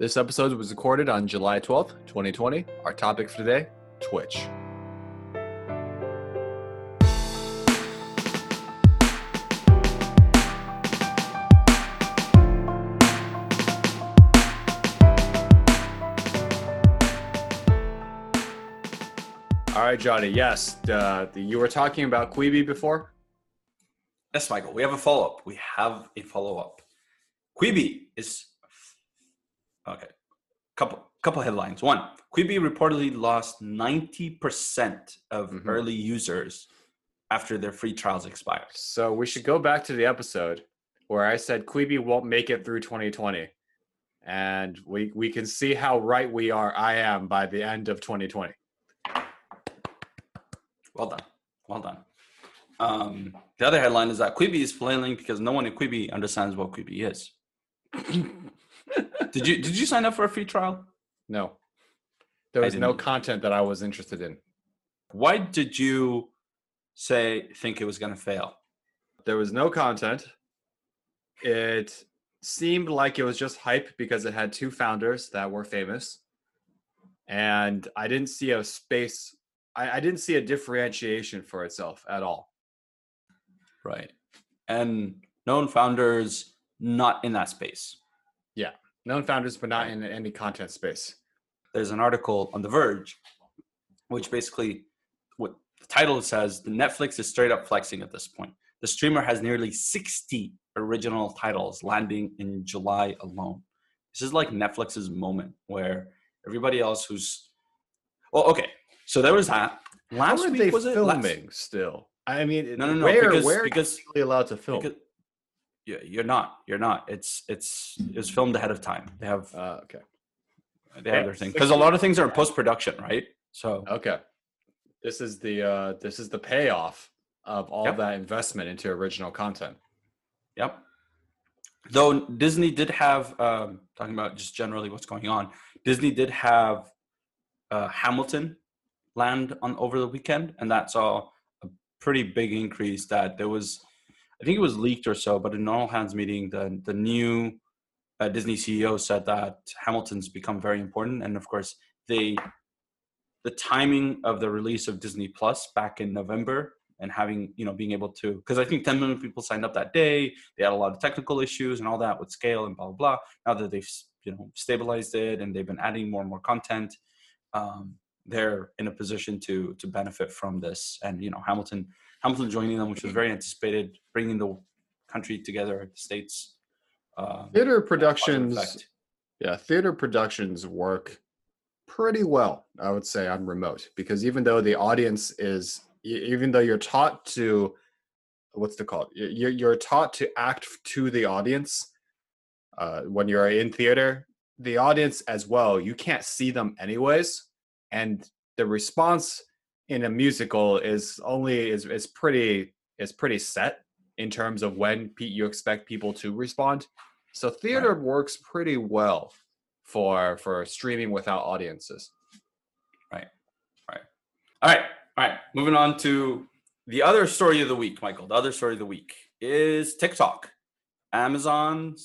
This episode was recorded on July 12th, 2020. Our topic for today Twitch. All right, Johnny. Yes, the, the, you were talking about Quibi before. Yes, Michael. We have a follow up. We have a follow up. Quibi is okay. Couple couple headlines. One, Quibi reportedly lost ninety percent of Mhm. early users after their free trials expired. So we should go back to the episode where I said Quibi won't make it through 2020. And we we can see how right we are I am by the end of 2020. Well done. Well done. Um, the other headline is that Quibi is flailing because no one in Quibi understands what Quibi is. Did you did you sign up for a free trial? No. There was no content that I was interested in. Why did you say think it was going to fail? There was no content. It seemed like it was just hype because it had two founders that were famous. And I didn't see a space I, I didn't see a differentiation for itself at all. Right. And known founders not in that space. Yeah, known founders, but not in any content space. There's an article on The Verge, which basically what the title says the Netflix is straight up flexing at this point. The streamer has nearly 60 original titles landing in July alone. This is like Netflix's moment where everybody else who's well, okay. So there was that. Last How are week they was it? Last- filming still? I mean, No, no, no, Where, because- where because- are you legally allowed to film? Because, yeah, you're not. You're not. It's it's it was filmed ahead of time. They have uh, okay, they have their thing because a lot of things are in post production, right? So okay. This is the uh, this is the payoff of all Yep. that investment into original content. Yep. Though Disney did have, um, talking about just generally what's going on, Disney did have uh, Hamilton land on over the weekend, and that saw a pretty big increase. That there was, I think it was leaked or so, but in an all hands meeting, the the new uh, Disney CEO said that Hamilton's become very important, and of course they, the timing of the release of Disney Plus back in November and having you know being able to because I think 10 million people signed up that day. They had a lot of technical issues and all that with scale and blah blah blah. Now that they've you know stabilized it and they've been adding more and more content, um, they're in a position to to benefit from this. And you know Hamilton Hamilton joining them, which was very anticipated, bringing the country together, the states. Uh, Theater productions, yeah, theater productions work pretty well, I would say, on remote because even though the audience is, even though you're taught to, what's the called? Y- You're you're taught to act to the audience uh, when you're in theater. The audience as well, you can't see them anyways, and the response in a musical is only is is pretty is pretty set in terms of when you expect people to respond. So theater works pretty well for for streaming without audiences. Right. Right. All right, all right. Moving on to the other story of the week, Michael. The other story of the week is TikTok. Amazon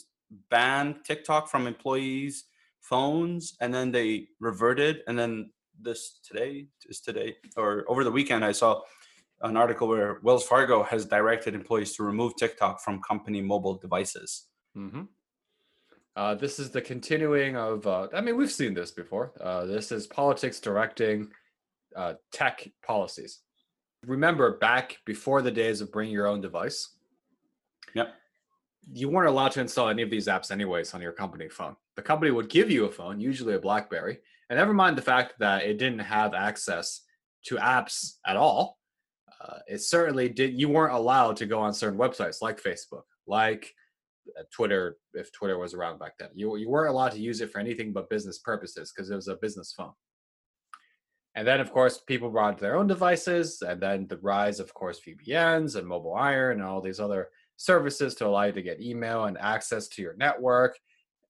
banned TikTok from employees' phones, and then they reverted. And then this today is today, or over the weekend, I saw an article where Wells Fargo has directed employees to remove TikTok from company mobile devices. Mm-hmm. Uh, this is the continuing of. Uh, I mean, we've seen this before. Uh, this is politics directing uh, tech policies. Remember, back before the days of bring your own device. Yep. You weren't allowed to install any of these apps anyways on your company phone. The company would give you a phone, usually a BlackBerry, and never mind the fact that it didn't have access to apps at all. Uh, it certainly did. You weren't allowed to go on certain websites like Facebook, like uh, Twitter, if Twitter was around back then. You you weren't allowed to use it for anything but business purposes because it was a business phone. And then, of course, people brought their own devices, and then the rise, of course, VPNs and Mobile Iron and all these other services to allow you to get email and access to your network,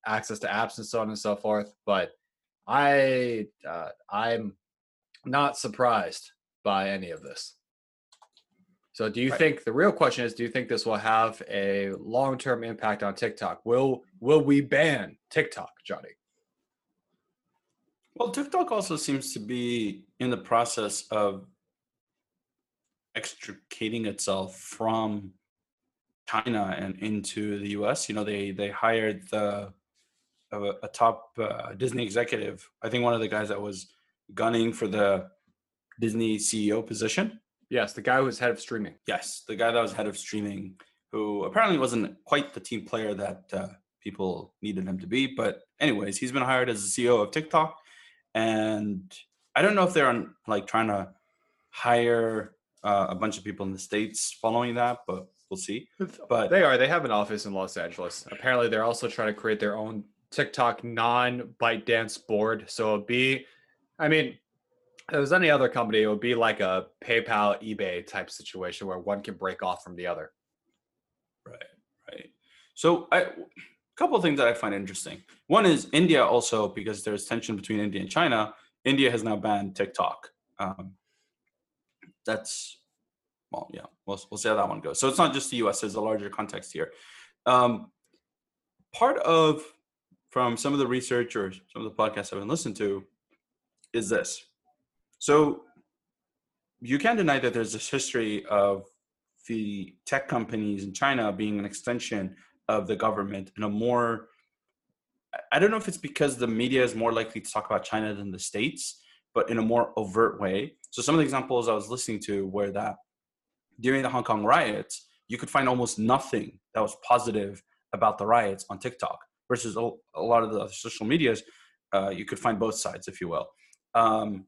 access to apps, and so on and so forth. But I, uh, I'm not surprised by any of this. So, do you Right. think the real question is? Do you think this will have a long-term impact on TikTok? Will Will we ban TikTok, Johnny? Well, TikTok also seems to be in the process of extricating itself from China and into the US. You know, they they hired the a, a top uh, Disney executive. I think one of the guys that was gunning for the Disney CEO position. Yes, the guy who was head of streaming. Yes, the guy that was head of streaming, who apparently wasn't quite the team player that uh, people needed him to be. But anyways, he's been hired as the CEO of TikTok, and I don't know if they're on like trying to hire uh, a bunch of people in the states following that, but we'll see. But They are. They have an office in Los Angeles. Apparently, they're also trying to create their own TikTok non ByteDance board. So it'd be, I mean, if it was any other company, it would be like a PayPal, eBay type situation where one can break off from the other. Right, right. So I, a couple of things that I find interesting. One is India also because there's tension between India and China. India has now banned TikTok. Um, that's well, yeah. We'll we'll see how that one goes. So it's not just the U.S. There's a larger context here. Um, part of from some of the research or some of the podcasts I've been listening to is this. So you can't deny that there's this history of the tech companies in China being an extension of the government in a more I don't know if it's because the media is more likely to talk about China than the States, but in a more overt way. So some of the examples I was listening to were that during the Hong Kong riots, you could find almost nothing that was positive about the riots on TikTok versus a, a lot of the other social medias. Uh, you could find both sides, if you will. Um,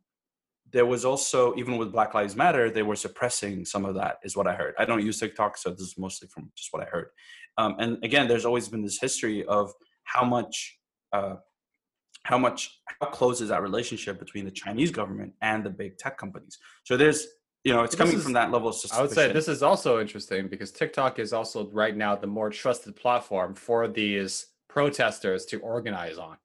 there was also even with black lives matter they were suppressing some of that is what i heard i don't use tiktok so this is mostly from just what i heard um, and again there's always been this history of how much uh, how much how close is that relationship between the chinese government and the big tech companies so there's you know it's This coming is- from that level of suspicion I would say this is also interesting because TikTok is also right now the more trusted platform for these protesters to organize on.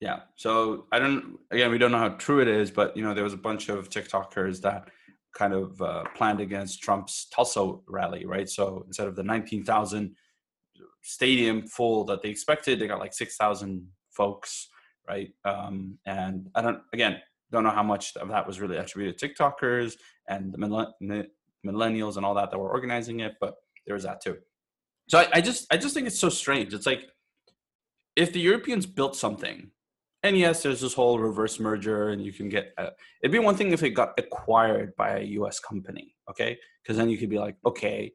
Yeah. So I don't. Again, we don't know how true it is, but you know, there was a bunch of TikTokers that kind of uh, planned against Trump's Tulsa rally, right? So instead of the 19,000 stadium full that they expected, they got like 6,000 folks, right? Um, and I don't. Again, don't know how much of that was really attributed to TikTokers and the millennials and all that that were organizing it, but there was that too. So I, I just, I just think it's so strange. It's like if the Europeans built something and yes, there's this whole reverse merger, and you can get. Uh, it'd be one thing if it got acquired by a U.S. company, okay? Because then you could be like, okay,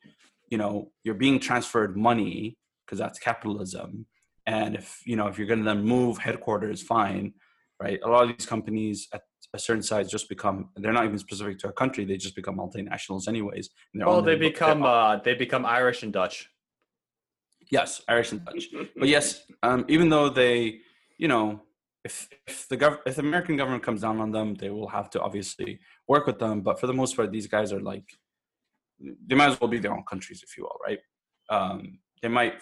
you know, you're being transferred money because that's capitalism, and if you know if you're going to then move headquarters, fine, right? A lot of these companies at a certain size just become they're not even specific to a country; they just become multinationals, anyways. Well, they become uh, they become Irish and Dutch. Yes, Irish and Dutch. but yes, um, even though they, you know, if if the gov- if the American government comes down on them, they will have to obviously work with them. But for the most part, these guys are like, they might as well be their own countries, if you will, right? Um, they might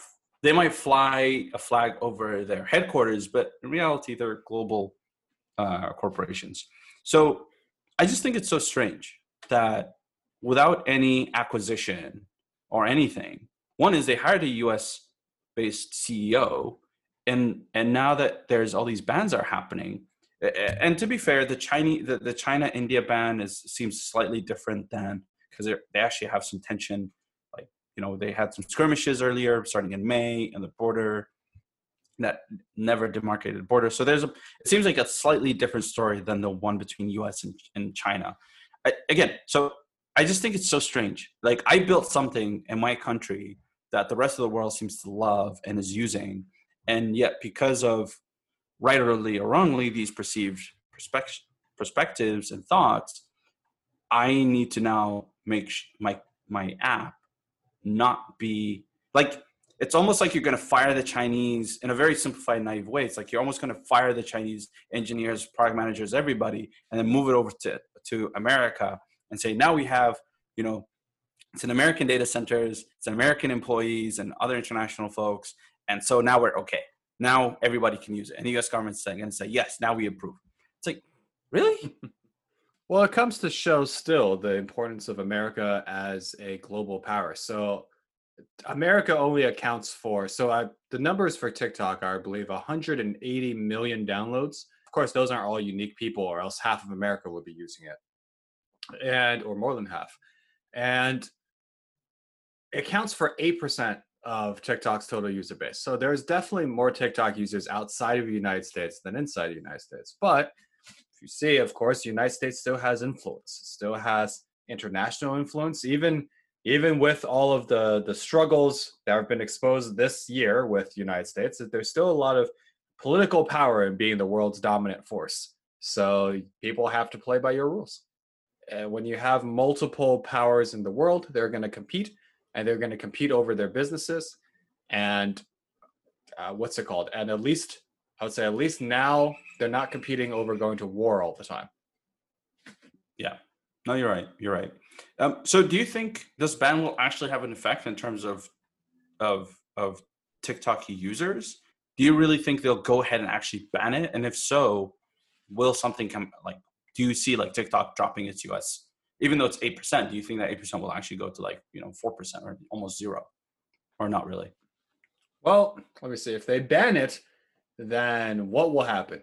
they might fly a flag over their headquarters, but in reality, they're global uh, corporations. So I just think it's so strange that without any acquisition or anything, one is they hired a U.S. based CEO and and now that there's all these bans are happening and to be fair the chinese the, the china india ban is seems slightly different than because they actually have some tension like you know they had some skirmishes earlier starting in may and the border that never demarcated border. So there's a it seems like a slightly different story than the one between us and, and china. I, again so i just think it's so strange. Like i built something in my country that the rest of the world seems to love and is using. And yet because of rightly or wrongly these perceived perspect- perspectives and thoughts i need to now make my my app not be like it's almost like you're going to fire the chinese in a very simplified naive way. It's like you're almost going to fire the chinese engineers product managers everybody and then move it over to to america and say now we have you know it's an american data centers it's an american employees and other international folks and so now we're okay. Now everybody can use it. And the US government's going to say, yes, now we approve. It's like, really? Well, it comes to show still the importance of America as a global power. So, America only accounts for so I the numbers for TikTok are, I believe, 180 million downloads of course, those aren't all unique people, or else half of America would be using it, and or more than half. And it counts for eight percent of TikTok's total user base. So there's definitely more TikTok users outside of the United States than inside the United States. But if you see, of course, the United States still has influence, still has international influence, even even with all of the the struggles that have been exposed this year with the United States, that there's still a lot of political power in being the world's dominant force. So people have to play by your rules. And when you have multiple powers in the world, they're going to compete and they're going to compete over their businesses. And uh, what's it called? And at least, I would say, at least now they're not competing over going to war all the time. Yeah. No, you're right. You're right. Um, so, do you think this ban will actually have an effect in terms of of of TikTok users? Do you really think they'll go ahead and actually ban it? And if so, will something come like? Do you see like TikTok dropping its US, even though it's eight percent? Do you think that eight percent will actually go to like you know four percent or almost zero, or not really? Well, let me see. If they ban it, then what will happen?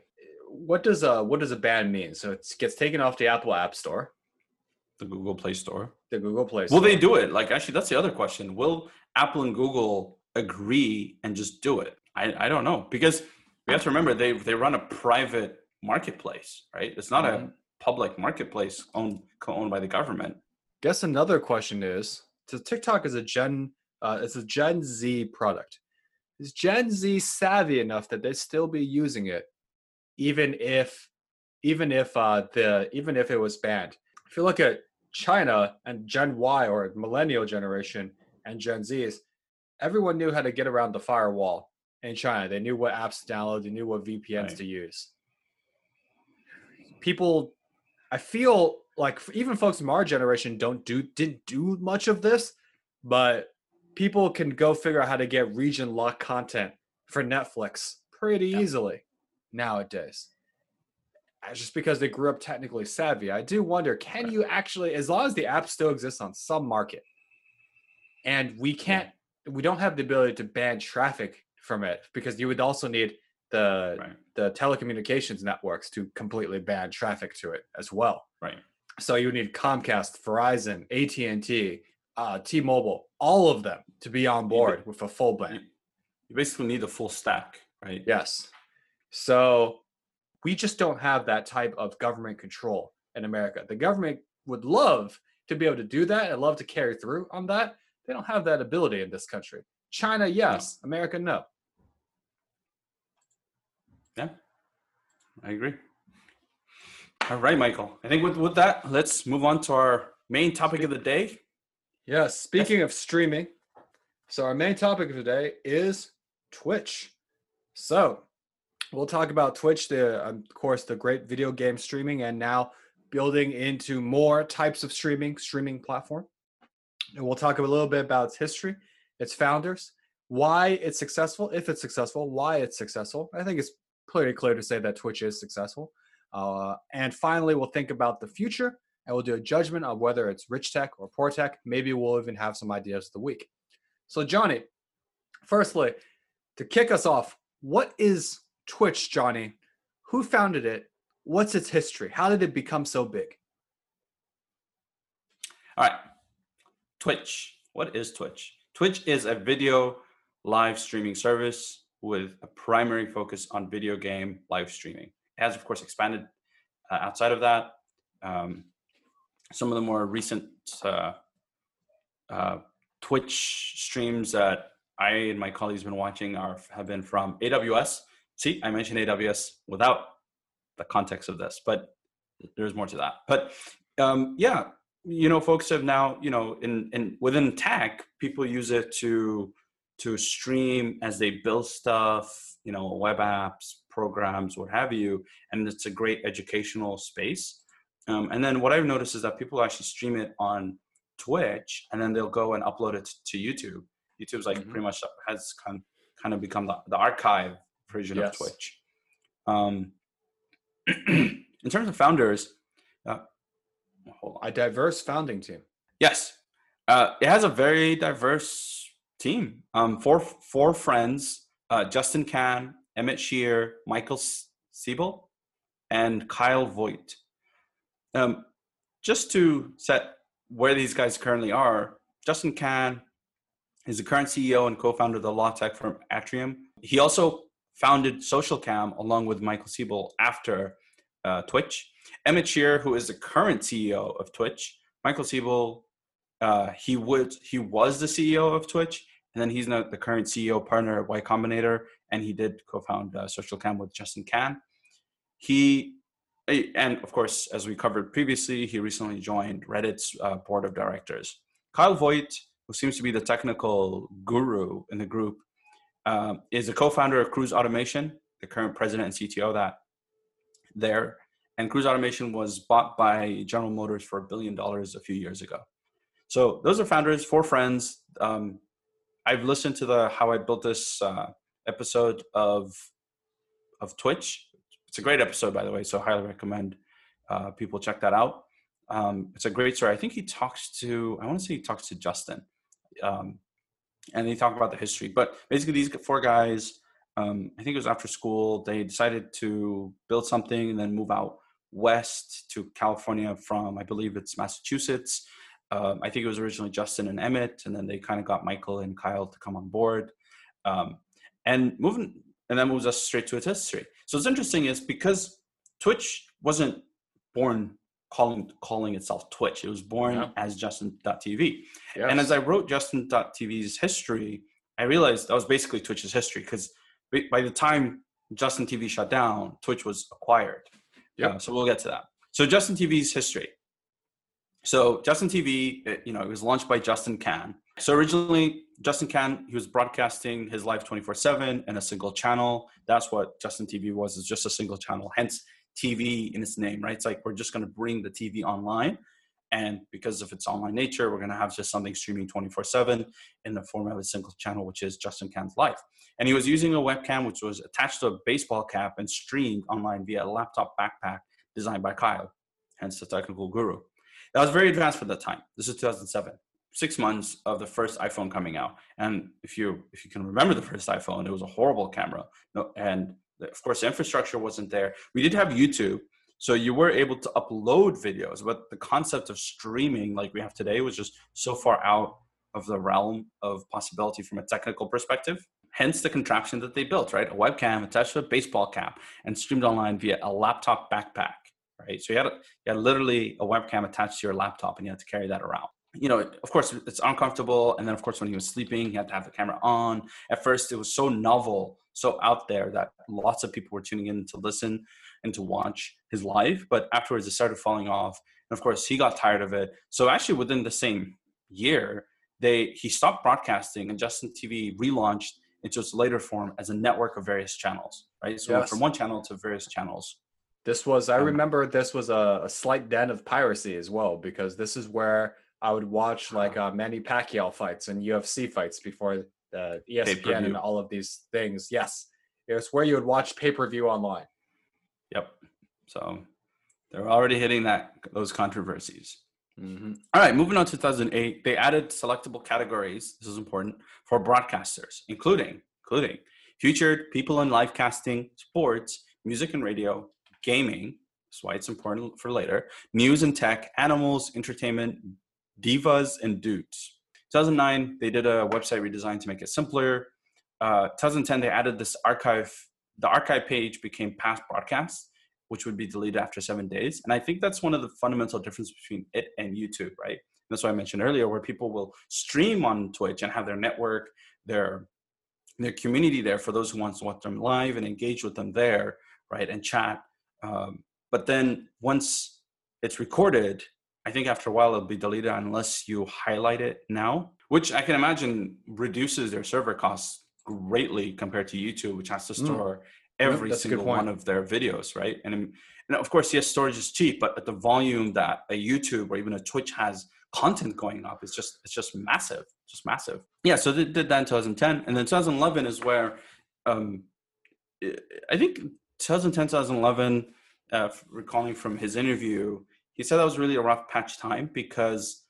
What does a what does a ban mean? So it gets taken off the Apple App Store the Google Play Store. The Google Play Store. Will they do it? Like, actually, that's the other question. Will Apple and Google agree and just do it? I, I don't know because we have to remember they they run a private marketplace, right? It's not mm-hmm. a public marketplace owned co owned by the government. Guess another question is: So TikTok is a Gen uh, it's a Gen Z product. Is Gen Z savvy enough that they still be using it, even if even if uh, the even if it was banned? If you look at China and Gen Y or millennial generation and Gen Zs, everyone knew how to get around the firewall in China. They knew what apps to download, they knew what VPNs right. to use. People, I feel like even folks from our generation don't do didn't do much of this, but people can go figure out how to get region lock content for Netflix pretty yeah. easily nowadays uh, just because they grew up technically savvy. I do wonder, can you actually, as long as the app still exists on some market, and we can't, we don't have the ability to ban traffic from it because you would also need the right. the telecommunications networks to completely ban traffic to it as well. Right. So you need Comcast, Verizon, AT and T, uh, T-Mobile, all of them to be on board with a full ban. You basically need a full stack, right? Yes. So we just don't have that type of government control in America. The government would love to be able to do that and love to carry through on that. They don't have that ability in this country. China, yes. America, no. Yeah, I agree. All right, Michael. I think with, with that, let's move on to our main topic of the day. Yes. Speaking of streaming, so our main topic of today is Twitch. So we'll talk about Twitch, the um, of course the great video game streaming, and now building into more types of streaming streaming platform. And we'll talk a little bit about its history, its founders, why it's successful, if it's successful, why it's successful. I think it's pretty clear to say that Twitch is successful. Uh, and finally, we'll think about the future and we'll do a judgment on whether it's rich tech or poor tech. Maybe we'll even have some ideas of the week. So, Johnny, firstly, to kick us off, what is Twitch, Johnny. Who founded it? What's its history? How did it become so big? All right. Twitch. What is Twitch? Twitch is a video live streaming service with a primary focus on video game live streaming. It has, of course, expanded uh, outside of that. Um, some of the more recent uh, uh, Twitch streams that I and my colleagues have been watching are have been from AWS, see, I mentioned AWS without the context of this, but there's more to that. But um, yeah, you know, folks have now, you know, in, in within tech, people use it to to stream as they build stuff, you know, web apps, programs, what have you, and it's a great educational space. Um, and then what I've noticed is that people actually stream it on Twitch, and then they'll go and upload it to YouTube. YouTube's like mm-hmm. pretty much has kind kind of become the, the archive version yes. of Twitch. Um, in terms of founders, uh, hold on. a diverse founding team. Yes, uh, it has a very diverse team. Um, four four friends: uh, Justin Kan, Emmett Shear, Michael Seibel. and Kyle Vogt. Um, just to set where these guys currently are, Justin Kan is the current CEO and co-founder of the law tech firm Atrium. He also founded SocialCam along with Michael Seibel after uh, Twitch. Emmett Shear, who is the current CEO of Twitch, Michael Siebel, uh, he would he was the CEO of Twitch, and then he's now the current CEO partner at Y Combinator, and he did co-found uh, SocialCam with Justin Kan. He and of course, as we covered previously, he recently joined Reddit's uh, board of directors. Kyle Vogt, who seems to be the technical guru in the group, um, is the co-founder of Cruise Automation, the current president and CTO that there. And Cruise Automation was bought by General Motors for a billion dollars a few years ago. So those are founders, four friends. Um, I've listened to the how I built this uh, episode of of Twitch. It's a great episode, by the way. So highly recommend uh, people check that out. Um, it's a great story. I think he talks to. I want to say he talks to Justin. Um, and they talk about the history. But basically, these four guys, um, I think it was after school, they decided to build something and then move out west to California from, I believe it's Massachusetts. Um, I think it was originally Justin and Emmett, and then they kind of got Michael and Kyle to come on board. Um, and moving, and that moves us straight to its history. So what's interesting is because Twitch wasn't born calling calling itself Twitch. It was born yeah. as Justin.tv. Yes. And as I wrote Justin.tv's history, I realized that was basically Twitch's history because by the time Justin TV shut down, Twitch was acquired. Yeah. Uh, so we'll get to that. So Justin TV's history. So Justin TV, it, uh, you know, it was launched by Justin Kan. So originally, Justin Kan, he was broadcasting his live 24/7 in a single channel. That's what Justin TV was, is just a single channel. Hence, TV in its name, right? It's like we're just going to bring the TV online. And because of its online nature, we're going to have just something streaming 24 7 in the form of a single channel, which is Justin Kan's Life. And he was using a webcam which was attached to a baseball cap and streamed online via a laptop backpack designed by Kyle, hence the technical guru. That was very advanced for that time. This is 2007 six months of the first iPhone coming out. And if you if you can remember the first iPhone, it was a horrible camera. No, and of course the infrastructure wasn't there we did have youtube so you were able to upload videos but the concept of streaming like we have today was just so far out of the realm of possibility from a technical perspective hence the contraption that they built right a webcam attached to a baseball cap and streamed online via a laptop backpack right so you had, a, you had literally a webcam attached to your laptop and you had to carry that around you know, of course, it's uncomfortable. And then, of course, when he was sleeping, he had to have the camera on. At first, it was so novel, so out there that lots of people were tuning in to listen and to watch his live. But afterwards, it started falling off. And of course, he got tired of it. So actually, within the same year, they he stopped broadcasting, and Justin TV relaunched into its later form as a network of various channels. Right, so yes. from one channel to various channels. This was I um, remember this was a, a slight den of piracy as well because this is where I would watch like uh, Manny Pacquiao fights and UFC fights before the ESPN Pay-per-view. and all of these things. Yes, it was where you would watch pay per view online. Yep. So they're already hitting that those controversies. Mm-hmm. All right, moving on to 2008, they added selectable categories. This is important for broadcasters, including including featured people in live casting, sports, music and radio, gaming. That's why it's important for later. News and tech, animals, entertainment, divas and dudes. 2009, they did a website redesign to make it simpler. Uh, 2010, they added this archive. The archive page became past broadcasts, which would be deleted after seven days. And I think that's one of the fundamental differences between it and YouTube, right? That's what I mentioned earlier, where people will stream on Twitch and have their network, their their community there for those who want to watch them live and engage with them there, right, and chat. Um, but then once it's recorded, I think after a while it'll be deleted unless you highlight it now, which I can imagine reduces their server costs greatly compared to YouTube, which has to hmm. store mm. every single one of their videos, right? And, and of course, yes, storage is cheap, but at the volume that a YouTube or even a Twitch has content going up, it's just it's just massive, just massive. Yeah, so they did that in 2010, and then 2011 is where um, I think 2010, 2011, uh, recalling from his interview he said that was really a rough patch time because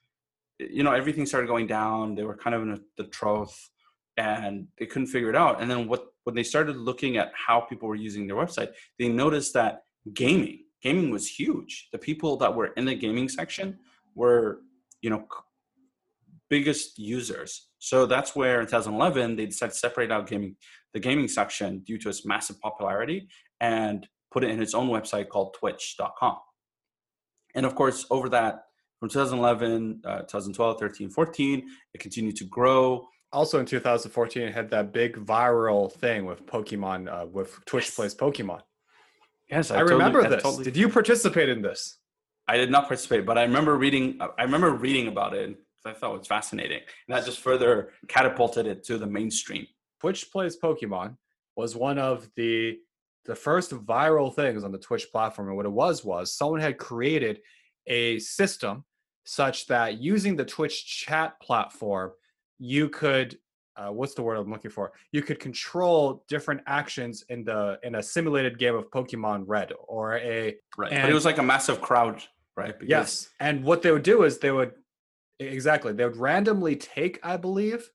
you know everything started going down they were kind of in a, the trough and they couldn't figure it out and then what when they started looking at how people were using their website they noticed that gaming. Gaming was huge. The people that were in the gaming section were, you know, biggest users. So that's where in 2011 they decided to separate out gaming, the gaming section due to its massive popularity, and put it in its own website called Twitch.com. And of course, over that from 2011, uh, 2012, 13, 14, it continued to grow. Also in 2014, it had that big viral thing with Pokemon, uh, with Twitch Yes. plays Pokemon. Yes, I, totally- remember I this. totally- Did you participate in this? I did not participate, but I remember reading. I remember reading about it because I thought it was fascinating, and that just further catapulted it to the mainstream. Twitch plays Pokemon was one of the the first viral things on the Twitch platform. And what it was was someone had created a system such that using the Twitch chat platform, you could uh, what's the word I'm looking for? You could control different actions in the in a simulated game of Pokemon Red or a Right, but it was like a massive crowd, right? Because- Yes. And what they would do is they would exactly they would randomly take, I believe,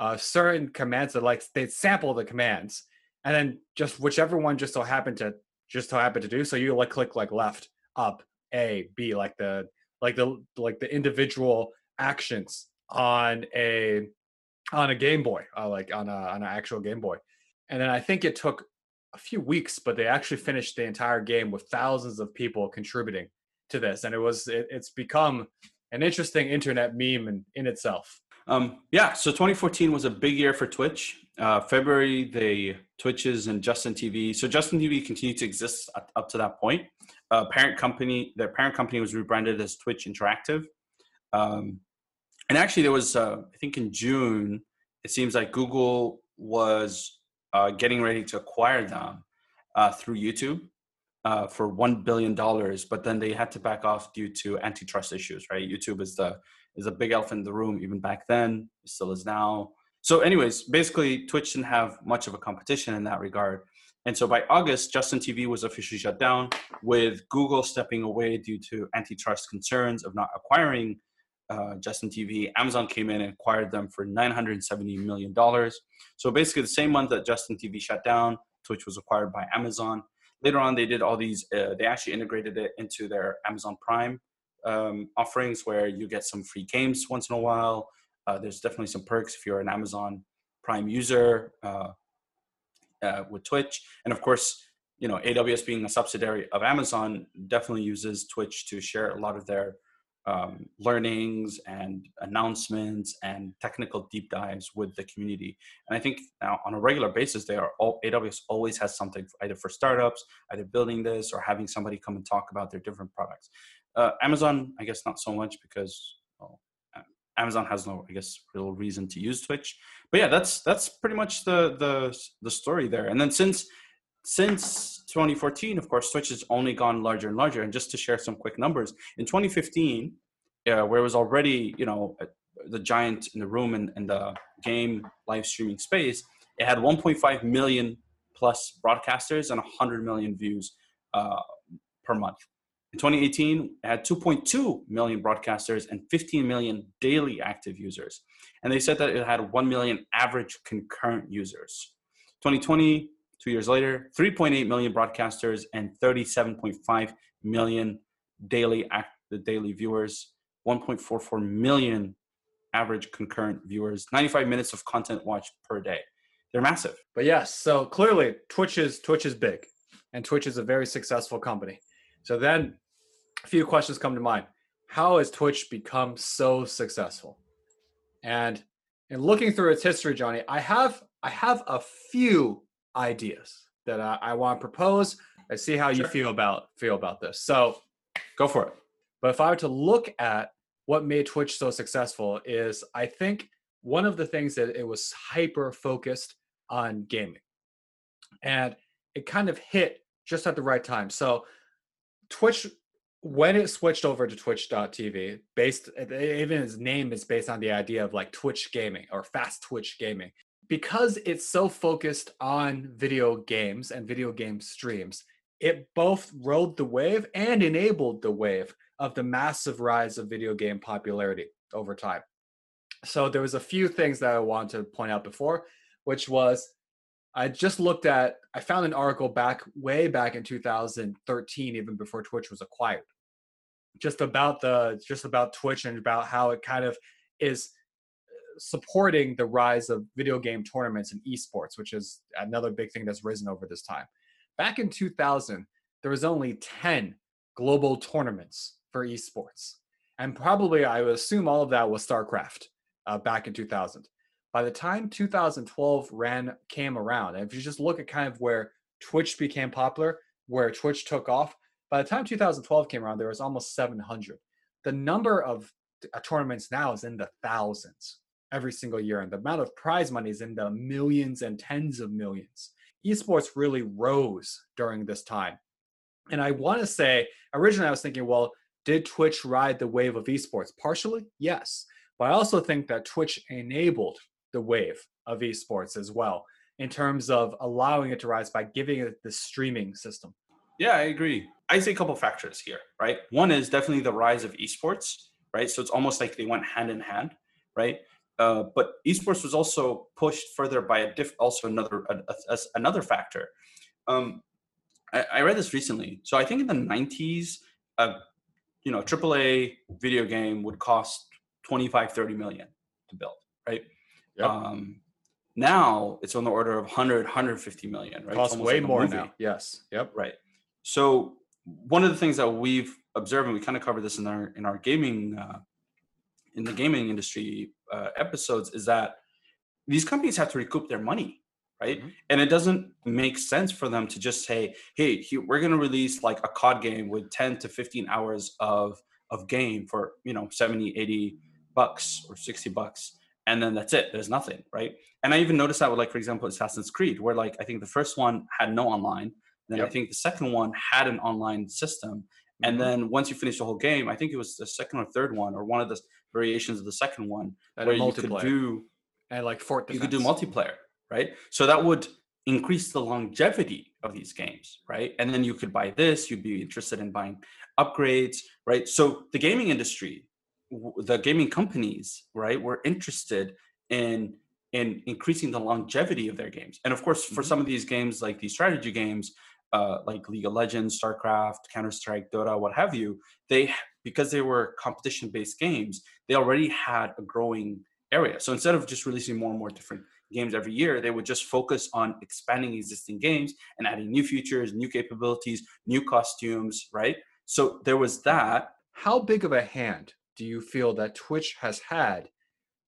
uh, certain commands that like they'd sample the commands, and then just whichever one just so happened to just so happened to do. So you like click like left, up, A, B, like the like the like the individual actions on a on a Game Boy, uh, like on a on an actual Game Boy. And then I think it took a few weeks, but they actually finished the entire game with thousands of people contributing to this, and it was it, it's become an interesting internet meme in, in itself. Um, yeah, so 2014 was a big year for Twitch. Uh, February, they Twitches and Justin TV. So Justin TV continued to exist up, up to that point. Uh, parent company, their parent company was rebranded as Twitch Interactive. Um, and actually, there was, uh, I think, in June, it seems like Google was uh, getting ready to acquire them uh, through YouTube uh, for one billion dollars, but then they had to back off due to antitrust issues. Right? YouTube is the is a big elephant in the room even back then it still is now so anyways basically twitch didn't have much of a competition in that regard. And so by august justin tv was officially shut down with google stepping away due to antitrust concerns of not acquiring uh, justin tv amazon came in and acquired them for 970 million dollars. So basically the same month that justin tv shut down twitch was acquired by amazon. Later on they did all these uh, they actually integrated it into their amazon prime um, offerings where you get some free games once in a while. Uh, there's definitely some perks if you're an Amazon Prime user uh, uh, with Twitch, and of course, you know AWS being a subsidiary of Amazon definitely uses Twitch to share a lot of their um, learnings and announcements and technical deep dives with the community. And I think now on a regular basis, they are all, AWS always has something either for startups, either building this or having somebody come and talk about their different products. Uh, Amazon, I guess not so much because uh, Amazon has no, I guess, real reason to use Twitch. But yeah, that's that's pretty much the the the story there. And then since since 2014, of course, Twitch has only gone larger and larger. And just to share some quick numbers, in 2015, uh, where it was already you know the giant in the room in, in the game live streaming space, it had 1.5 million plus broadcasters and 100 million views uh, per month. In 2018, it had 2.2 million broadcasters and 15 million daily active users. And they said that it had 1 million average concurrent users. 2020, two years later, 3.8 million broadcasters and 37.5 million daily active daily viewers, 1.44 million average concurrent viewers, 95 minutes of content watched per day. They're massive. But yes, so clearly Twitch is Twitch is big, and Twitch is a very successful company. So then, a few questions come to mind. How has Twitch become so successful? And in looking through its history, Johnny, I have I have a few ideas that I, I want to propose. I see how you feel about feel about this. So Go for it. but if I were to look at what made Twitch so successful, is I think one of the things that it was hyper focused on gaming. And it kind of hit just at the right time. So Twitch, when it switched over to twitch.tv, based even its name is based on the idea of like Twitch gaming or fast Twitch gaming. Because it's so focused on video games and video game streams, it both rode the wave and enabled the wave of the massive rise of video game popularity over time. So there was a few things that I wanted to point out before, which was I just looked at, I found an article back way back in 2013, even before Twitch was acquired, just about the, just about Twitch and about how it kind of is supporting the rise of video game tournaments and esports, which is another big thing that's risen over this time. Back in 2000, there was only 10 global tournaments for esports. And probably, I would assume all of that was StarCraft uh, back in 2000 by the time 2012 ran came around, and if you just look at kind of where Twitch became popular, where Twitch took off, by the time 2012 came around, there was almost 700. The number of uh, tournaments now is in the thousands every single year, and the amount of prize money is in the millions and tens of millions. Esports really rose during this time. And I want to say, originally I was thinking, well, did Twitch ride the wave of esports? Partially, yes. But I also think that Twitch enabled the wave of esports as well in terms of allowing it to rise by giving it the streaming system. Yeah, I agree. I see a couple of factors here, right? One is definitely the rise of esports, right? So it's almost like they went hand in hand, right? Uh, but esports was also pushed further by a diff- also another a, a, another factor. Um, I, I, read this recently. So I think in the '90s, a you know AAA video game would cost 25, 30 million to build, right? Yep. Um, now it's on the order of 100, 150 million, right? Costs way more movie. now. Yes. Yep. Right. So one of the things that we've observed, and we kind of cover this in our in our gaming uh, in the gaming industry uh, episodes, is that these companies have to recoup their money, right? Mm-hmm. And it doesn't make sense for them to just say, "Hey, we're going to release like a COD game with 10 to 15 hours of of game for you know 70, 80 bucks or 60 bucks." and then that's it there's nothing right and i even noticed that with like for example assassin's creed where like i think the first one had no online then yep. i think the second one had an online system mm-hmm. and then once you finish the whole game i think it was the second or third one or one of the variations of the second one and where you could do and like fort you could do multiplayer right so that would increase the longevity of these games right and then you could buy this you'd be interested in buying upgrades right so the gaming industry the gaming companies, right, were interested in in increasing the longevity of their games. And of course, for mm-hmm. some of these games, like these strategy games, uh, like League of Legends, StarCraft, Counter Strike, Dota, what have you, they because they were competition based games, they already had a growing area. So instead of just releasing more and more different games every year, they would just focus on expanding existing games and adding new features, new capabilities, new costumes, right? So there was that. How big of a hand do you feel that Twitch has had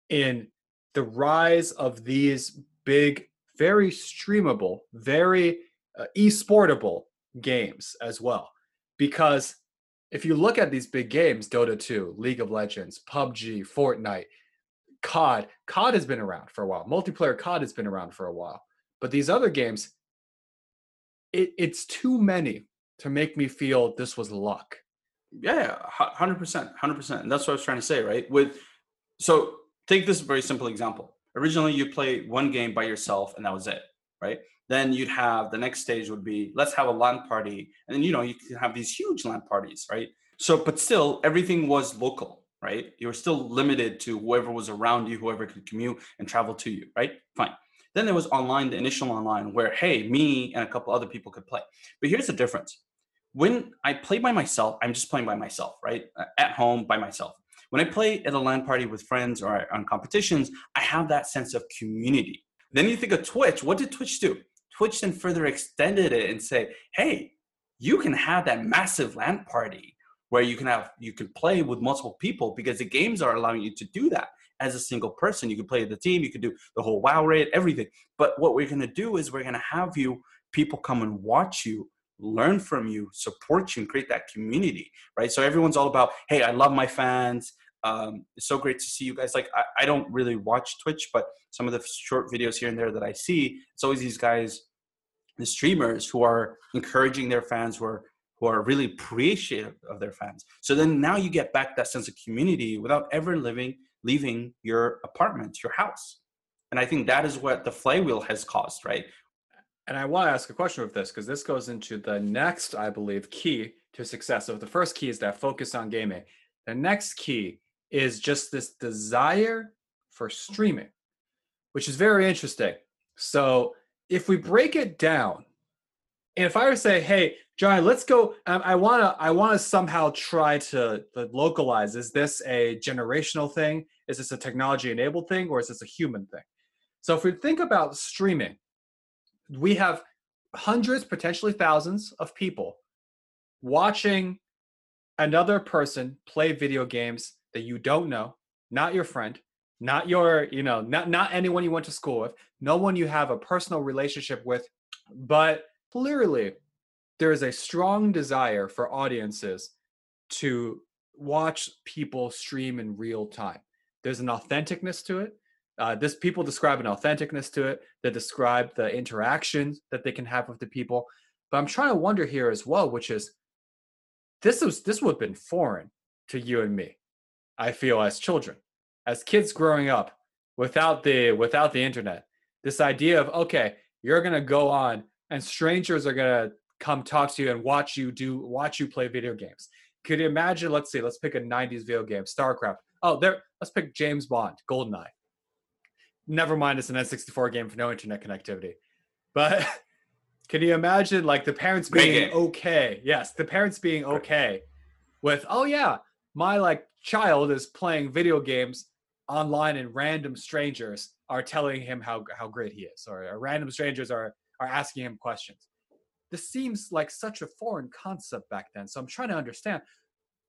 in the rise of these big, very streamable, very uh, e-sportable games as well? Because if you look at these big games, Dota 2, League of Legends, PUBG, Fortnite, COD, COD has been around for a while. Multiplayer COD has been around for a while. But these other games, it, it's too many to make me feel this was luck yeah, hundred percent, hundred percent. And that's what I was trying to say, right? With so take this very simple example. Originally, you play one game by yourself, and that was it, right? Then you'd have the next stage would be let's have a LAN party, and then you know you can have these huge LAN parties, right? So, but still, everything was local, right? You were still limited to whoever was around you, whoever could commute and travel to you, right? Fine. Then there was online, the initial online, where hey, me and a couple other people could play. But here's the difference when I play by myself, I'm just playing by myself, right? Uh, at home by myself. When I play at a LAN party with friends or on competitions, I have that sense of community. Then you think of Twitch. What did Twitch do? Twitch then further extended it and say, hey, you can have that massive LAN party where you can have you can play with multiple people because the games are allowing you to do that as a single person. You can play the team, you can do the whole WoW raid, everything. But what we're gonna do is we're gonna have you people come and watch you learn from you, support you, and create that community, right? So everyone's all about, hey, I love my fans. Um, it's so great to see you guys. Like, I, I don't really watch Twitch, but some of the short videos here and there that I see, it's always these guys, the streamers who are encouraging their fans, who are who are really appreciative of their fans. So then now you get back that sense of community without ever living leaving your apartment, your house. And I think that is what the flywheel has caused, right? And I want to ask a question with this because this goes into the next, I believe, key to success. So the first key is that focus on gaming. The next key is just this desire for streaming, which is very interesting. So if we break it down, and if I were to say, "Hey, John, let's go," um, I wanna, I wanna somehow try to, localize. Is this a generational thing? Is this a technology-enabled thing, or is this a human thing? So if we think about streaming, we have hundreds, potentially thousands of people watching another person play video games that you don't know, not your friend, not your, you know, not not anyone you went to school with, no one you have a personal relationship with, but clearly there is a strong desire for audiences to watch people stream in real time. There's an authenticness to it. Uh, this people describe an authenticness to it. They describe the interactions that they can have with the people. But I'm trying to wonder here as well, which is this was this would have been foreign to you and me. I feel as children, as kids growing up without the without the internet. This idea of okay, you're gonna go on and strangers are gonna come talk to you and watch you do watch you play video games. Could you imagine? Let's see. Let's pick a '90s video game, StarCraft. Oh, there. Let's pick James Bond, GoldenEye. Never mind, it's an N64 game for no internet connectivity. But can you imagine, like the parents being okay? Yes, the parents being okay with, oh yeah, my like child is playing video games online, and random strangers are telling him how how great he is, or, or random strangers are are asking him questions. This seems like such a foreign concept back then. So I'm trying to understand: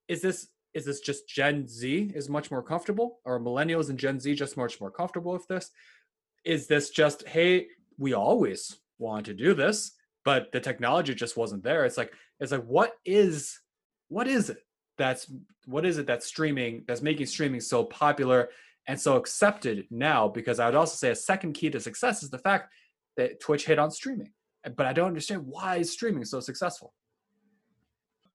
is this is this just Gen Z is much more comfortable, or millennials and Gen Z just much more comfortable with this? Is this just hey, we always wanted to do this, but the technology just wasn't there? It's like it's like what is what is it that's what is it that's streaming that's making streaming so popular and so accepted now? Because I would also say a second key to success is the fact that Twitch hit on streaming, but I don't understand why is streaming so successful.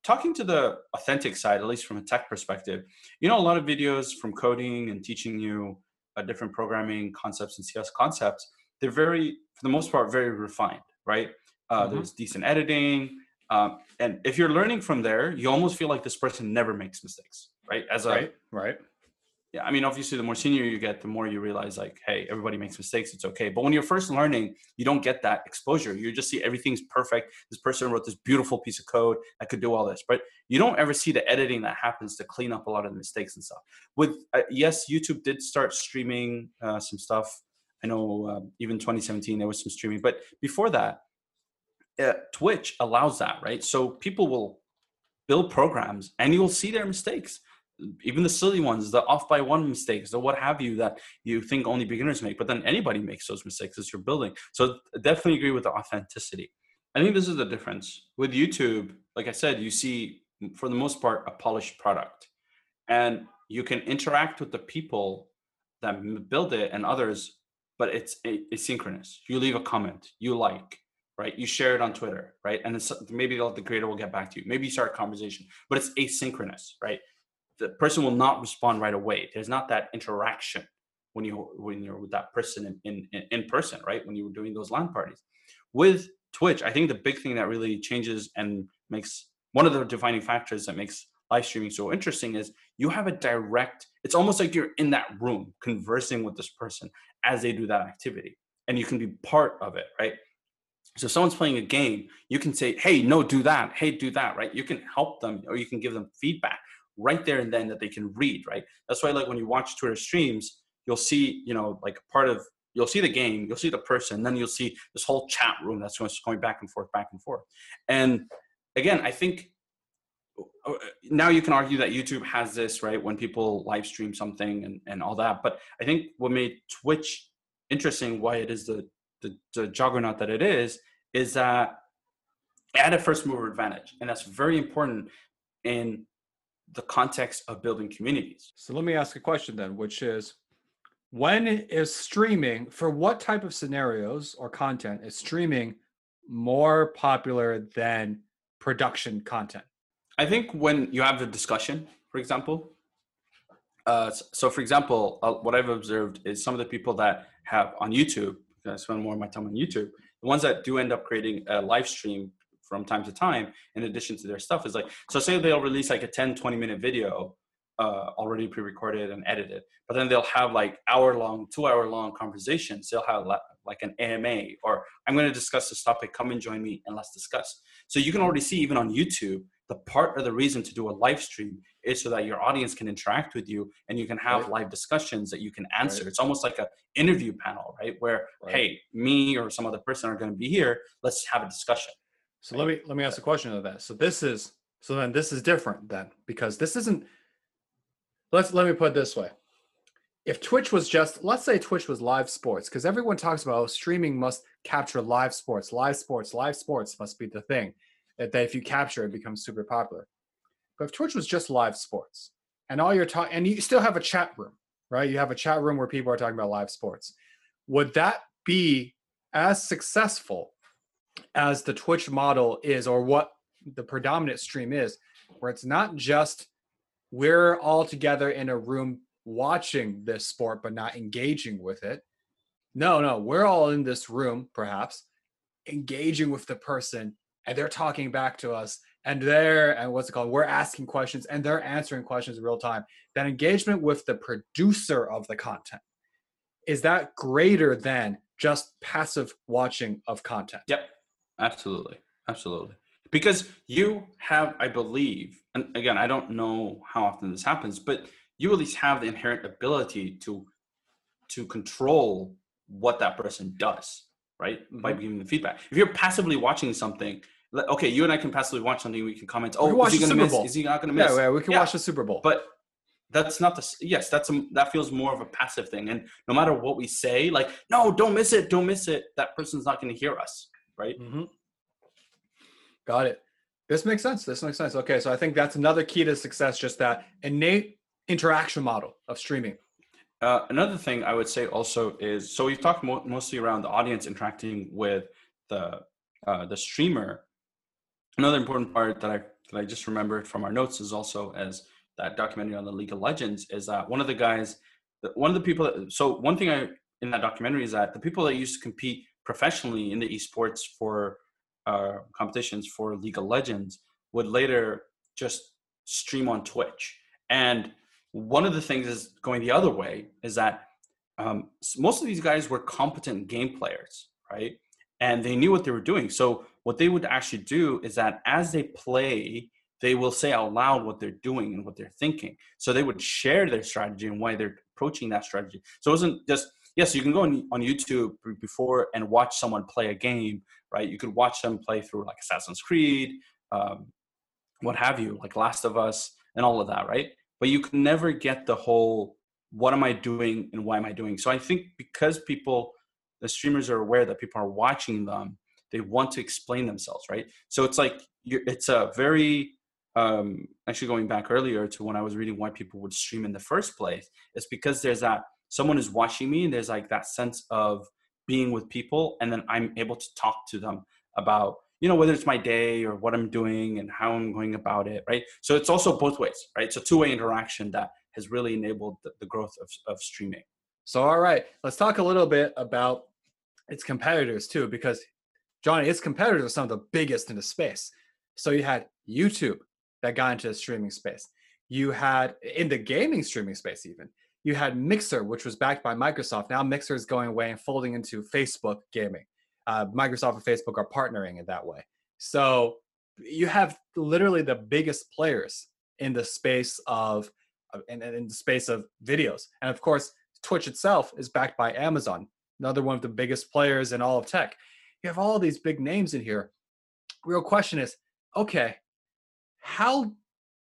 talking to the authentic side, at least from a tech perspective, you know, a lot of videos from coding and teaching you uh, different programming concepts and CS concepts, they're very, for the most part, very refined, right? Uh, Mhm. There's decent editing. Um, and if you're learning from there, you almost feel like this person never makes mistakes, right? As a, Right, right. yeah, I mean, obviously, the more senior you get, the more you realize, like, hey, everybody makes mistakes. It's okay. But when you're first learning, you don't get that exposure. You just see everything's perfect. This person wrote this beautiful piece of code that could do all this, but you don't ever see the editing that happens to clean up a lot of the mistakes and stuff. With uh, yes, YouTube did start streaming uh, some stuff. I know um, even 2017 there was some streaming, but before that, uh, Twitch allows that, right? So people will build programs and you'll see their mistakes even the silly ones, the off by one mistakes, or what have you, that you think only beginners make, but then anybody makes those mistakes as you're building. So definitely agree with the authenticity. I think this is the difference with YouTube. Like I said, you see for the most part a polished product, and you can interact with the people that build it and others, but it's asynchronous. You leave a comment, you like, right? You share it on Twitter, right? And maybe the the creator will get back to you. Maybe you start a conversation, but it's asynchronous, right? the person will not respond right away. There's not that interaction when you when you're with that person in in, in person, right? When you were doing those LAN parties. With Twitch, I think the big thing that really changes and makes one of the defining factors that makes live streaming so interesting is you have a direct it's almost like you're in that room conversing with this person as they do that activity and you can be part of it right so if someone's playing a game you can say hey no do that. Hey do that right? You can help them or you can give them feedback right there and then that they can read right? That's why like when you watch twitch streams you'll see you know like part of you'll see the game you'll see the person then you'll see this whole chat room that's going back and forth back and forth. And again i think uh, now you can argue that youtube has this right when people live stream something and, and all that but i think what made twitch interesting why it is the, the the juggernaut that it is is that had a first mover advantage and that's very important in the context of building communities. So let me ask a question then, which is when is streaming for what type of scenarios or content is streaming more popular than production content? I think when you have a discussion, for example, uh, so for example, uh, what I've observed is some of the people that have on YouTube, I spend more of my time on YouTube, the ones that do end up creating a live stream from time to time, in addition to their stuff, is like, so say they'll release like a 10, 20 minute video uh, already pre-recorded and edited. But then they'll have like hour-long, two-hour-long conversations. They'll have like an AMA or I'm going to discuss this topic. Come and join me and let's discuss. So you can already see even on YouTube, the part of the reason to do a live stream is so that your audience can interact with you and you can have right. live discussions that you can answer. Right. It's almost like a interview panel, right? Where right. hey, me or some other person are going to be here. Let's have a discussion. So let me let me ask a question of that. So this is so then this is different then because this isn't let's let me put it this way if twitch was just let's say twitch was live sports because everyone talks about oh, streaming must capture live sports live sports live sports must be the thing that, that if you capture it becomes super popular. But if twitch was just live sports and all you're talking and you still have a chat room right? You have a chat room where people are talking about live sports. Would that be as successful as the twitch model is or what the predominant stream is where it's not just we're all together in a room watching this sport but not engaging with it. No, no, we're all in this room, perhaps, engaging with the person, and they're talking back to us, and they're and what's it called? We're asking questions and they're answering questions in real time. That engagement with the producer of the content is that greater than just passive watching of content? Yep, absolutely, absolutely because you have i believe and again i don't know how often this happens but you at least have the inherent ability to to control what that person does right mm-hmm. by giving the feedback if you're passively watching something okay you and i can passively watch something we can comment oh is he gonna miss is he not gonna miss yeah, yeah we can yeah. watch the super bowl but that's not the yes that's a, that feels more of a passive thing and no matter what we say like no don't miss it don't miss it that person's not going to hear us right mm-hmm. Got it. This makes sense. This makes sense. Okay, so I think that's another key to success, just that innate interaction model of streaming. Uh, another thing I would say also is so we've talked mo- mostly around the audience interacting with the uh, the streamer. Another important part that I that I just remembered from our notes is also as that documentary on the League of Legends is that one of the guys, one of the people. That, so one thing I in that documentary is that the people that used to compete professionally in the esports for uh, competitions for League of Legends would later just stream on Twitch. And one of the things is going the other way is that um, most of these guys were competent game players, right? And they knew what they were doing. So what they would actually do is that as they play, they will say out loud what they're doing and what they're thinking. So they would share their strategy and why they're approaching that strategy. So it wasn't just yes, you can go on, YouTube before and watch someone play a game, right? You could watch them play through like Assassin's Creed, um, what have you, like Last of Us, and all of that, right? But you can never get the whole what am I doing and why am I doing. So I think because people, the streamers are aware that people are watching them, they want to explain themselves, right? So it's like it's a very um, actually going back earlier to when I was reading why people would stream in the first place. It's because there's that someone is watching me and there's like that sense of being with people and then i'm able to talk to them about you know whether it's my day or what i'm doing and how i'm going about it right? So it's also both ways right? A two-way interaction that has really enabled the, the growth of, of streaming. So all right let's talk a little bit about its competitors too because johnny its competitors are some of the biggest in the space. So you had youtube that got into the streaming space. You had in the gaming streaming space even you had Mixer, which was backed by Microsoft. Now Mixer is going away and folding into Facebook gaming. Uh, Microsoft and Facebook are partnering in that way. So you have literally the biggest players in the space of in, in the space of videos, and of course, Twitch itself is backed by Amazon, another one of the biggest players in all of tech. You have all these big names in here. Real question is, okay, how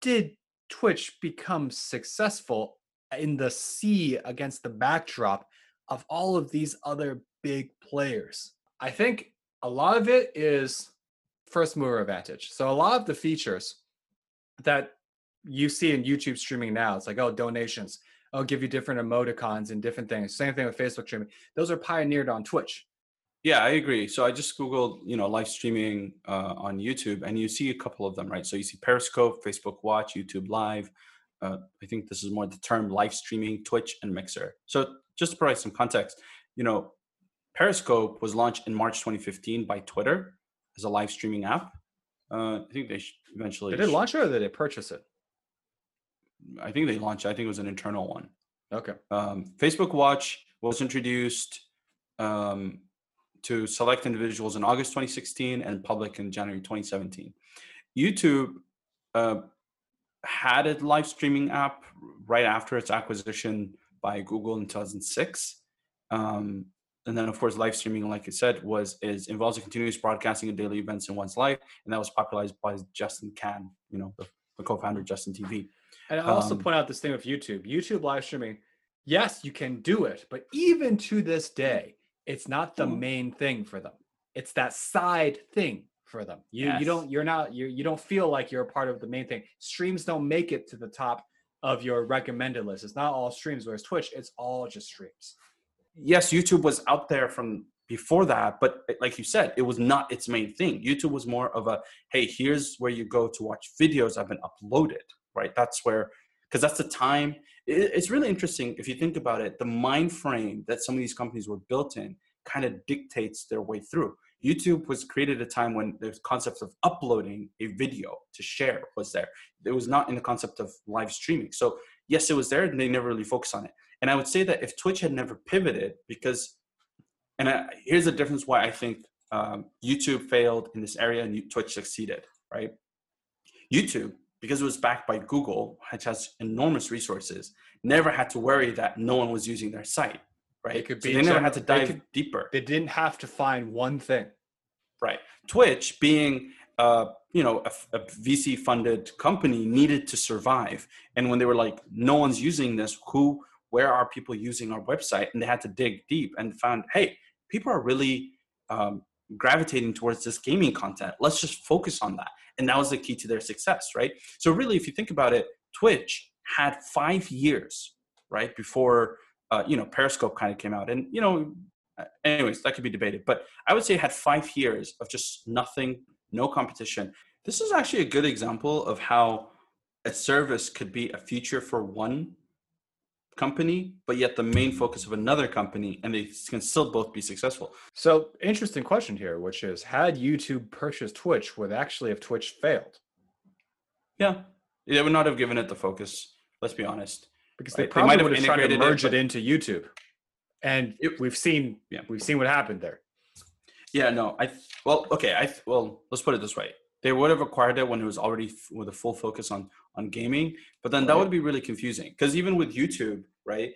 did Twitch become successful in the sea against the backdrop of all of these other big players. I think a lot of it is first mover advantage. So a lot of the features that you see in YouTube streaming now, it's like, oh, donations, I'll give you different emoticons and different things. Same thing with Facebook streaming. Those are pioneered on Twitch. Yeah, I agree. So I just googled, you know, live streaming uh, on YouTube, and you see a couple of them, right? So you see Periscope, Facebook Watch, YouTube Live, uh, I think this is more the term live streaming, Twitch, and Mixer. So just to provide some context, you know, Periscope was launched in March 2015 by Twitter as a live streaming app. Uh, I think they eventually did it launch it or did they purchase it? I think they launched. I think it was an internal one. Okay. Um, Facebook Watch was introduced um, to select individuals in August 2016 and public in January 2017. YouTube uh, had a live streaming app right after its acquisition by Google in 2006. Um, and then, of course, live streaming, like I said, was is involves a continuous broadcasting of daily events in one's life, and that was popularized by Justin Kan, you know, the, the co-founder of Justin TV. And I'll also Um, point out this thing with YouTube. YouTube live streaming, yes, you can do it, but even to this day, it's not the Mm. main thing for them. It's that side thing for them. You you don't you're not you you don't feel like you're a part of the main thing. Streams don't make it to the top of your recommended list. It's not all streams, whereas Twitch, it's all just streams. Yes, YouTube was out there from before that, but eh, like you said, it was not its main thing. YouTube was more of a hey, here's where you go to watch videos have been uploaded, right? That's where, because that's the time. it's really interesting if you think about it. The mind frame that some of these companies were built in kind of dictates their way through. YouTube was created at a time when the concept of uploading a video to share was there. It was not in the concept of live streaming. So yes, it was there, and they never really focused on it. And I would say that if Twitch had never pivoted, because, and I, here's the difference why I think um, YouTube failed in this area and Twitch succeeded, right? YouTube, because it was backed by Google, which has enormous resources, never had to worry that no one was using their site, right? could so be they never had to they dive could- deeper. They didn't have to find one thing. Right. Twitch, being uh, you know a, VC funded company, needed to survive. And when they were like, no one's using this, who, where are people using our website? And they had to dig deep and found, hey, people are really um, gravitating towards this gaming content. Let's just focus on that. And that was the key to their success, right? So really, if you think about it, Twitch had five years, right, before uh, you know Periscope kind of came out, and you know uh, anyways, that could be debated. But I would say it had five years of just nothing, no competition. This is actually a good example of how a service could be a future for one company, but yet the main focus of another company, and they can still both be successful. So interesting question here, which is had YouTube purchased Twitch, would actually have Twitch failed? Yeah, they would not have given it the focus. Let's be honest. Because they Right, they probably might have would have tried to integrated it, merge it, into YouTube. And It- we've seen Yeah. we've seen what happened there. Yeah, no, I well, okay, I well, let's put it this way: they would have acquired it when it was already f- with a full focus on on gaming, but then that would be really confusing because even with YouTube, right?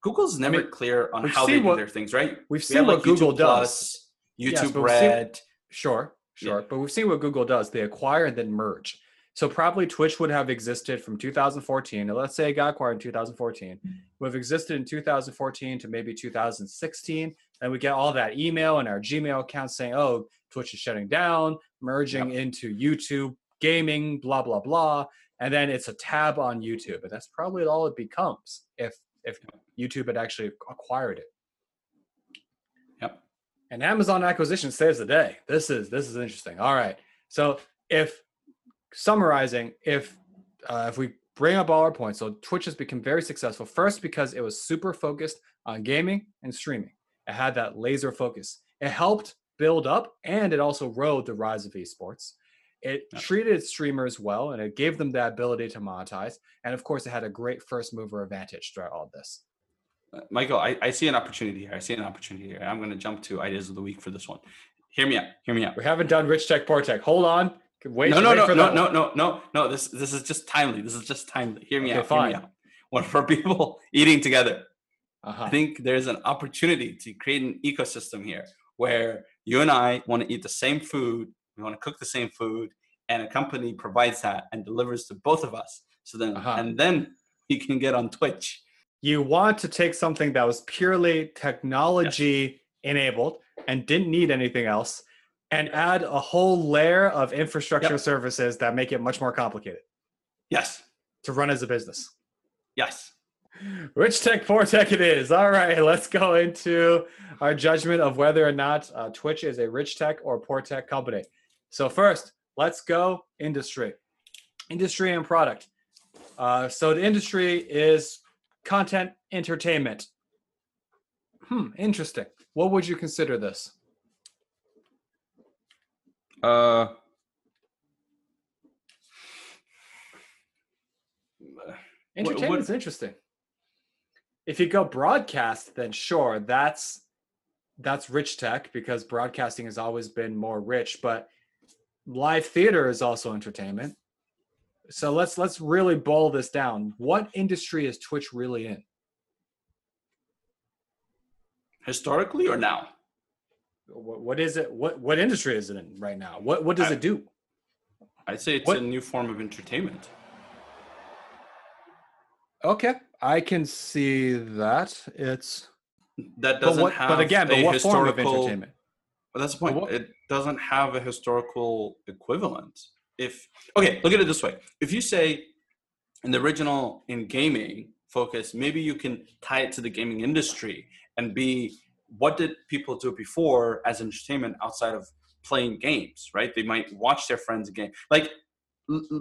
Google's never mean, clear on how they do what- their things, right? We've We seen what like, Google YouTube does. Plus, YouTube but we've seen- Red. Sure, sure. Yeah. But we've seen what Google does. They acquire and then merge. So probably Twitch would have existed from 2014. Now let's say it got acquired in 2014. Would have existed in 2014 to maybe 2016. And we get all that email and our Gmail account saying, oh, Twitch is shutting down, merging into YouTube gaming, blah, blah, blah. And then it's a tab on YouTube. And that's probably all it becomes if if YouTube had actually acquired it. Yep. And Amazon acquisition saves the day. This is this is interesting. All right. So if summarizing, if uh, if we bring up all our points, so Twitch has become very successful. First, because it was super focused on gaming and streaming. It had that laser focus. It helped build up, and it also rode the rise of esports. It Yeah. treated streamers well, and it gave them the ability to monetize. And of course, it had a great first mover advantage throughout all this. Uh, Michael, I, I see an opportunity here. I see an opportunity here. I'm going to jump to ideas of the week for this one. Hear me out. Hear me out. We haven't done Rich Tech Poor Tech. Hold on. Wait, no, no, wait no, no, no, no, no, no. This this is just timely. This is just timely. Hear me Okay, out. Hear fine. me out. When for people eating together, Uh-huh. I think there's an opportunity to create an ecosystem here where you and I want to eat the same food, we want to cook the same food, and a company provides that and delivers to both of us. So then, Uh-huh. and then you can get on Twitch. you want to take something that was purely technology enabled and didn't need anything else and add a whole layer of infrastructure Yep. services that make it much more complicated Yes, to run as a business. yes. Rich tech, poor tech it is. All right, let's go into our judgment of whether or not uh, Twitch is a rich tech or poor tech company. So, first, let's go industry. Industry and product. Uh, so, the industry is content entertainment. Hmm, interesting. What would you consider this? Uh, what- Entertainment's interesting. If you go broadcast, then sure, that's that's rich tech because broadcasting has always been more rich, but live theater is also entertainment. So let's let's really boil this down. What industry is Twitch really in? Historically or now? What, what is it? What what industry is it in right now? What what does I- it do? I'd say it's What- a new form of entertainment. Okay, I can see that. It's That doesn't what, have but again, but a what form of entertainment? But that's the point. what- It doesn't have a historical equivalent. If okay, look at it this way: if you say in the original in gaming focus, maybe you can tie it to the gaming industry and be what did people do before as entertainment outside of playing games, right? They might watch their friends game. Like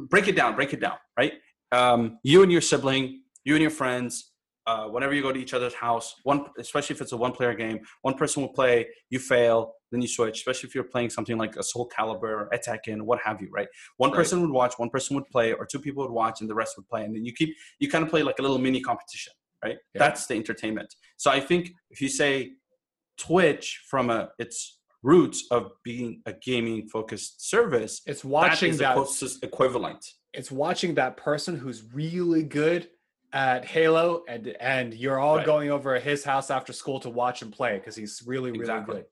break it down, break it down, right? Um, you and your sibling, you and your friends, uh, whenever you go to each other's house, one especially if it's a one-player game, one person will play, you fail, then you switch. Especially if you're playing something like a Soul Calibur, a Tekken, what have you, right? One Right. person would watch, one person would play, or two people would watch, and the rest would play, and then you keep you kind of play like a little mini competition, right? Yeah. That's the entertainment. So I think if you say Twitch from a its roots of being a gaming focused service, It's that watching that. closest equivalent. It's watching that person who's really good at Halo, and and you're all Right. going over at his house after school to watch him play because he's really really Exactly. good.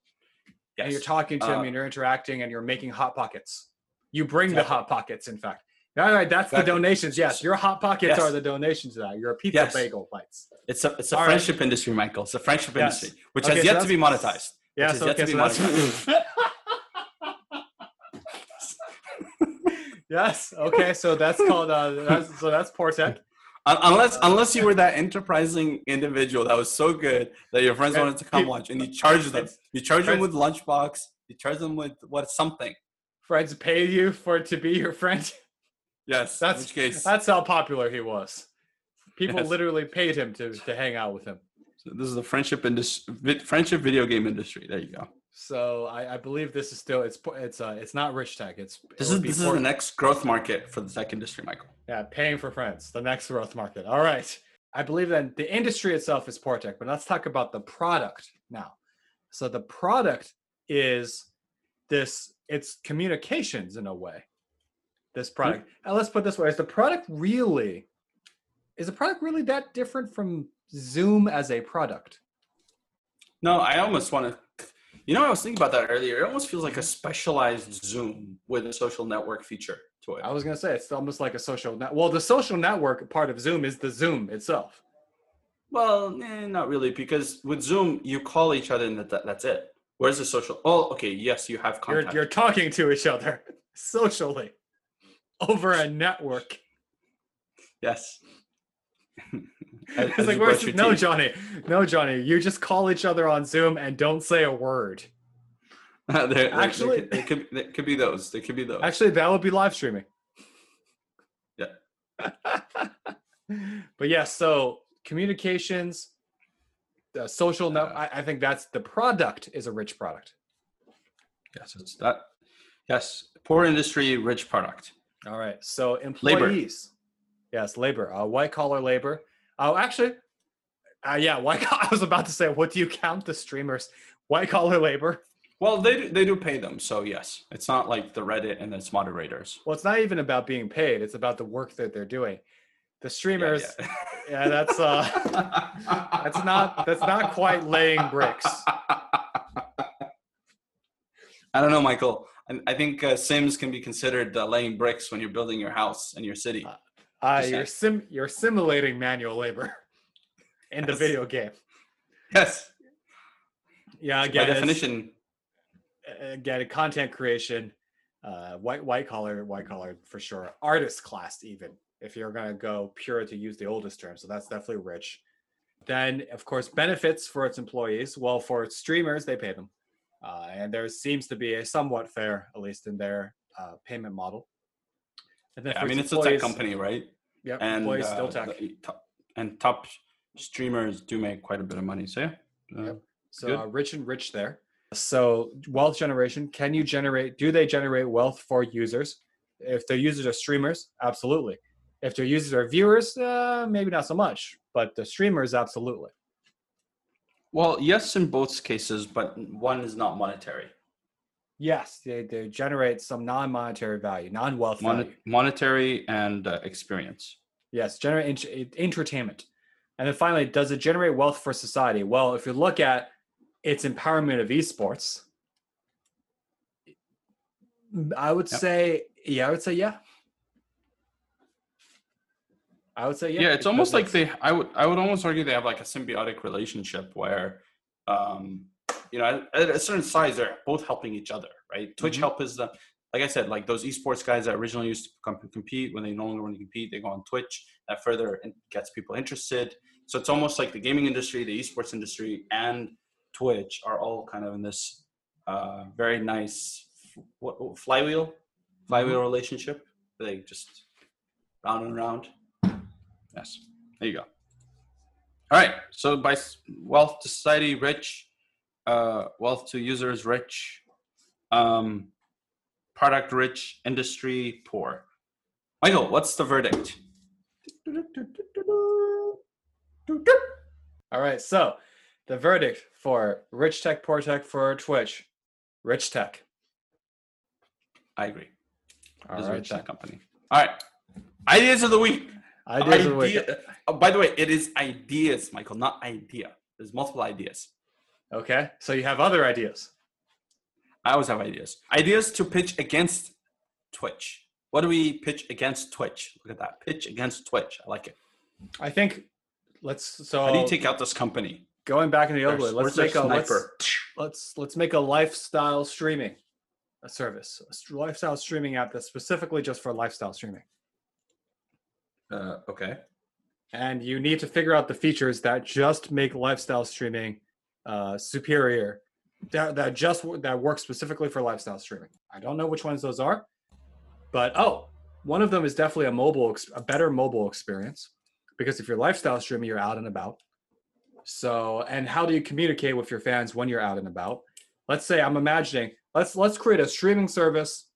Yes. And you're talking to him, Uh, and you're interacting, and you're making hot pockets. You bring the hot pockets, in fact. All right, that's Exactly. the donations. Yes, your hot pockets Yes. are the donations that. Your pizza Yes. bagel bites. It's a it's a All right. friendship industry, Michael. It's a friendship Yes. industry, which Okay, has so yet to be monetized. Yes, yet okay, so that's yes. Okay, so that's called uh, that's, so that's poor tech. Un- Unless unless you were that enterprising individual that was so good that your friends wanted to come watch, and you charge them. You charge them with lunchbox. You charge them with what something. Friends pay you for to be your friend. Yes. That's case, that's how popular he was. People Yes. literally paid him to to hang out with him. so this is the friendship industry, friendship video game industry. There you go. So I, I believe this is still it's it's uh it's not rich tech. It's This is this is the next growth market for the tech industry, Michael. yeah paying for friends. The next growth market. All right. I believe that the industry itself is poor tech, but let's talk about the product now. So the product is this it's communications in a way. This product. And let's put this way: is the product really is the product really that different from Zoom as a product? No, I almost want to. You know, I was thinking about that earlier. It almost feels like a specialized Zoom with a social network feature to it. I was gonna say it's almost like a social net. Well, the social network part of Zoom is the Zoom itself. Well, eh, not really, because with Zoom you call each other and that, that's it. Where's the social? Oh, okay. Yes, you have You're you're talking to each other socially over a network. yes. As- It's as like, where's no, teeth. Johnny, no, Johnny. You just call each other on Zoom and don't say a word. There- there Actually- could- could, could be those. There could be those. Actually, that would be live streaming. Yeah. but yeah, so communications, the social. Uh, I, I think that's the product is a rich product. yes, it's that. Yes, poor industry, rich product. All right. So Labor. employees. Yes, labor. Uh, white collar labor. Oh, actually, uh, yeah. White. I was about to say, what do you count the streamers? White collar labor. Well, they do- they do pay them, so yes, it's not like the Reddit and its moderators. Well, it's not even about being paid. It's about the work that they're doing. The Yeah, streamers. yeah. Yeah, that's uh, that's not that's not quite laying bricks. I don't know, Michael. I, I think uh, Sims can be considered uh, laying bricks when you're building your house and your city. Uh, Just you're sim you're simulating manual labor in the Yes. video game. Yes, Yeah, by again, it's- definition. again content creation uh white white collar white collar for sure artist class even if you're going to go pure to use the oldest term so that's definitely rich then of course benefits for its employees well for its streamers they pay them uh, and there seems to be a somewhat fair at least in their uh, payment model Yeah, I mean, it's a tech company, right? Yep And still uh, tech the top, and top streamers do make quite a bit of money. So yeah, uh, Yep. so uh, rich and rich there so wealth generation can you generate do they generate wealth for users if their users are streamers absolutely If their users are viewers, uh, maybe not so much, but the streamers, absolutely. Well, yes, in both cases, but one is not monetary. Yes, they, they generate some non-monetary value, non-wealth Mon- value. monetary and uh, experience. Yes, generate ent- entertainment. And then finally, does it generate wealth for society? Well, if you look at its empowerment of esports, I would Yep. say, yeah, I would say, yeah. I would say, yeah. Yeah, it's almost like they. I would. I would almost argue they have like a symbiotic relationship where, um, you know, at, a certain size, they're both helping each other, right? Twitch Mhm. help is the, like I said, like those esports guys that originally used to com- compete when they no longer want to compete, they go on Twitch. That further gets people interested. So it's almost like the gaming industry, the esports industry, and Twitch are all kind of in this uh, very nice f- what, what- flywheel, flywheel relationship. They just round and round. Yes. There you go. All right. So by s- wealth society, rich, uh, wealth to users, rich, um, product rich, industry poor. Michael, what's the verdict? All right, so the verdict for rich tech, poor tech for Twitch, rich tech. I agree. All This is a right, rich tech company. All right. Ideas of the week. Ideas of the week. Oh, by the way, it is ideas, Michael, not idea. There's multiple ideas. Okay, so you have other ideas. I always have ideas. Ideas to pitch against Twitch. What do we pitch against Twitch? Look at that. Pitch against Twitch. I like it. I think let's so How do you take out this company? going back in the old way, let's make a let's, let's let's make a lifestyle streaming a service, a lifestyle streaming app that's specifically just for lifestyle streaming. Uh, okay. And you need to figure out the features that just make lifestyle streaming uh, superior. That, that just that work specifically for lifestyle streaming. I don't know which ones those are, but oh, one of them is definitely a mobile, a better mobile experience because if you're lifestyle streaming, you're out and about. So, and how do you communicate with your fans when you're out and about? Let's say I'm imagining let's let's create a streaming service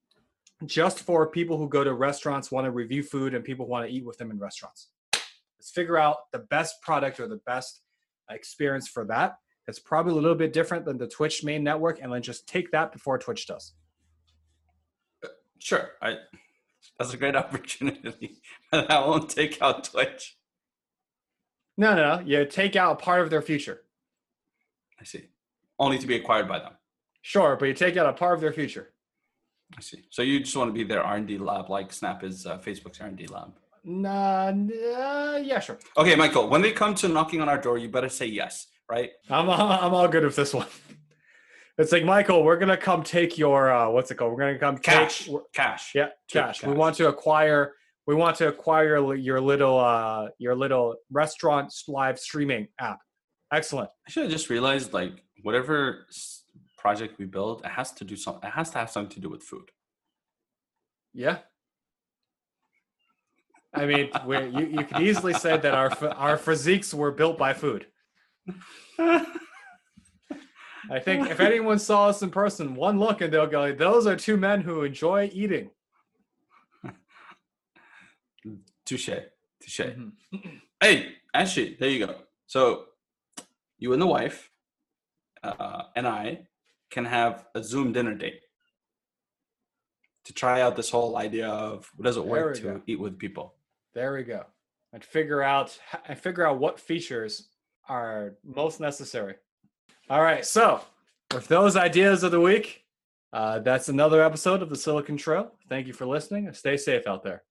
just for people who go to restaurants, want to review food, and people want to eat with them in restaurants. Let's figure out the best product or the best experience for that. It's probably a little bit different than the Twitch main network, and then just take that before Twitch does. Sure. I, that's a great opportunity. I won't take out Twitch. No, no, no. You take out part of their future. I see. Only to be acquired by them. Sure, but you take out a part of their future. I see. So you just want to be their R&D lab like Snap is uh, Facebook's R&D lab. Nah, nah, yeah, sure. Okay, Michael, when they come to knocking on our door, you better say yes, right? I'm, I'm, I'm all good with this one. It's like Michael, we're gonna come take your uh, what's it called? We're gonna come Cash. Take, Cash. yeah, Take cash. We want to acquire. We want to acquire your little uh, your little restaurant live streaming app. Excellent. I should have just realized like whatever project we build, it has to do something. It has to have something to do with food. Yeah. I mean, we you, you could easily say that our our physiques were built by food. I think if anyone saw us in person, one look and they'll go, "Those are two men who enjoy eating." Touche. Touche. Mhm. Hey, actually, there you go. So you and the wife uh, and I can have a Zoom dinner date to try out this whole idea of what does it There work to go. eat with people. There we go. And figure out and figure out what features are most necessary. All right. So, with those ideas of the week, uh, that's another episode of the Silicon Trail. Thank you for listening stay safe out there.